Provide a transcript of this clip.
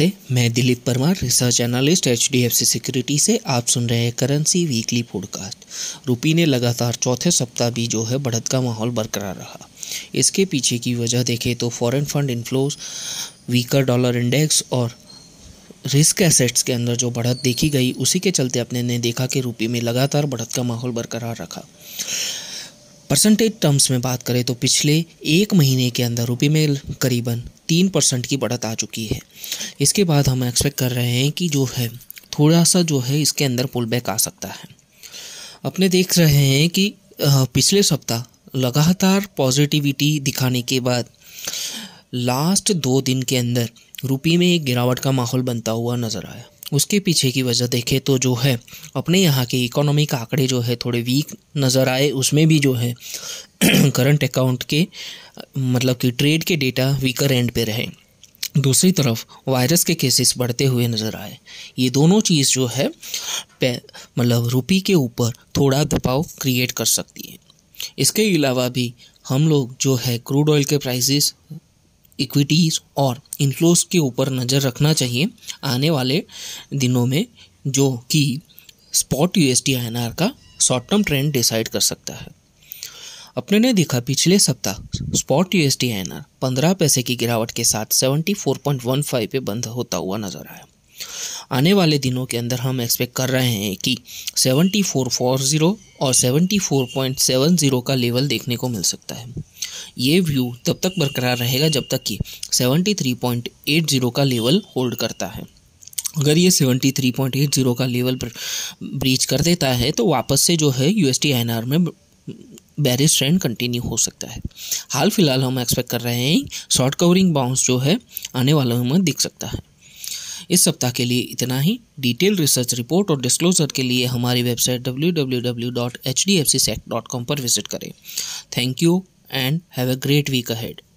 थे मैं Dilip Parmar research analyst H D F C security से आप सुन रहे हैं करेंसी वीकली पॉडकास्ट रुपी ने लगातार चौथे सप्ताह भी जो है बढ़त का माहौल बरकरार रहा। इसके पीछे की वजह देखें तो foreign fund inflows weaker dollar index और रिस्क एसेट्स के अंदर जो बढ़त देखी गई, उसी के चलते अपने ने देखा कि रुपये में लगातार बढ़त का माहौल बरकरार रखा। परसेंटेज टर्म्स में बात करें तो पिछले एक महीने के अंदर रुपये में करीबन तीन परसेंट की बढ़त आ चुकी है। इसके बाद हम एक्सपेक्ट कर रहे हैं कि जो है, थोड़ा सा जो है इसके अंदर पुल बैक आ सकता है। अपने देख रहे हैं कि पिछले सप्ताह लगातार पॉजिटिविटी दिखाने के बाद लास्ट दो दिन के अंदर रुपये में एक गिरावट का माहौल बनता हुआ नज़र आया। उसके पीछे की वजह देखें तो जो है, अपने यहाँ के इकोनॉमी का आंकड़े जो है थोड़े वीक नज़र आए, उसमें भी जो है करंट अकाउंट के मतलब कि ट्रेड के डेटा वीकर एंड पे रहे। दूसरी तरफ़ वायरस के केसेस बढ़ते हुए नज़र आए। ये दोनों चीज़ जो है मतलब रुपी के ऊपर थोड़ा दबाव क्रिएट कर सकती है। इसके अलावा भी हम लोग जो है क्रूड ऑयल के प्राइसेस इक्विटीज़ और इन्फ्लोज के ऊपर नज़र रखना चाहिए आने वाले दिनों में, जो कि स्पॉट यू एस का शॉर्ट टर्म ट्रेंड डिसाइड कर सकता है। अपने ने देखा पिछले सप्ताह स्पॉट यू एस टी पंद्रह पैसे की गिरावट के साथ seventy four point one five पे बंद होता हुआ नज़र आया। आने वाले दिनों के अंदर हम एक्सपेक्ट कर रहे हैं कि सेवेंटी फोर फोर ज़ीरो और seventy four point seven zero का लेवल देखने को मिल सकता है। ये व्यू तब तक बरकरार रहेगा जब तक कि 73.80 का लेवल होल्ड करता है। अगर ये 73.80 का लेवल ब्रीच कर देता है तो वापस से जो है यू एस में बैरिस ट्रेंड कंटिन्यू हो सकता है। हाल फ़िलहाल हम एक्सपेक्ट कर रहे हैं शॉर्ट कवरिंग बाउंस जो है आने वालों में दिख सकता है। इस सप्ताह के लिए इतना ही डिटेल रिसर्च रिपोर्ट और डिस्क्लोजर के लिए हमारी वेबसाइट www.hdfcsec.com पर विज़िट करें thank you and have a great week ahead.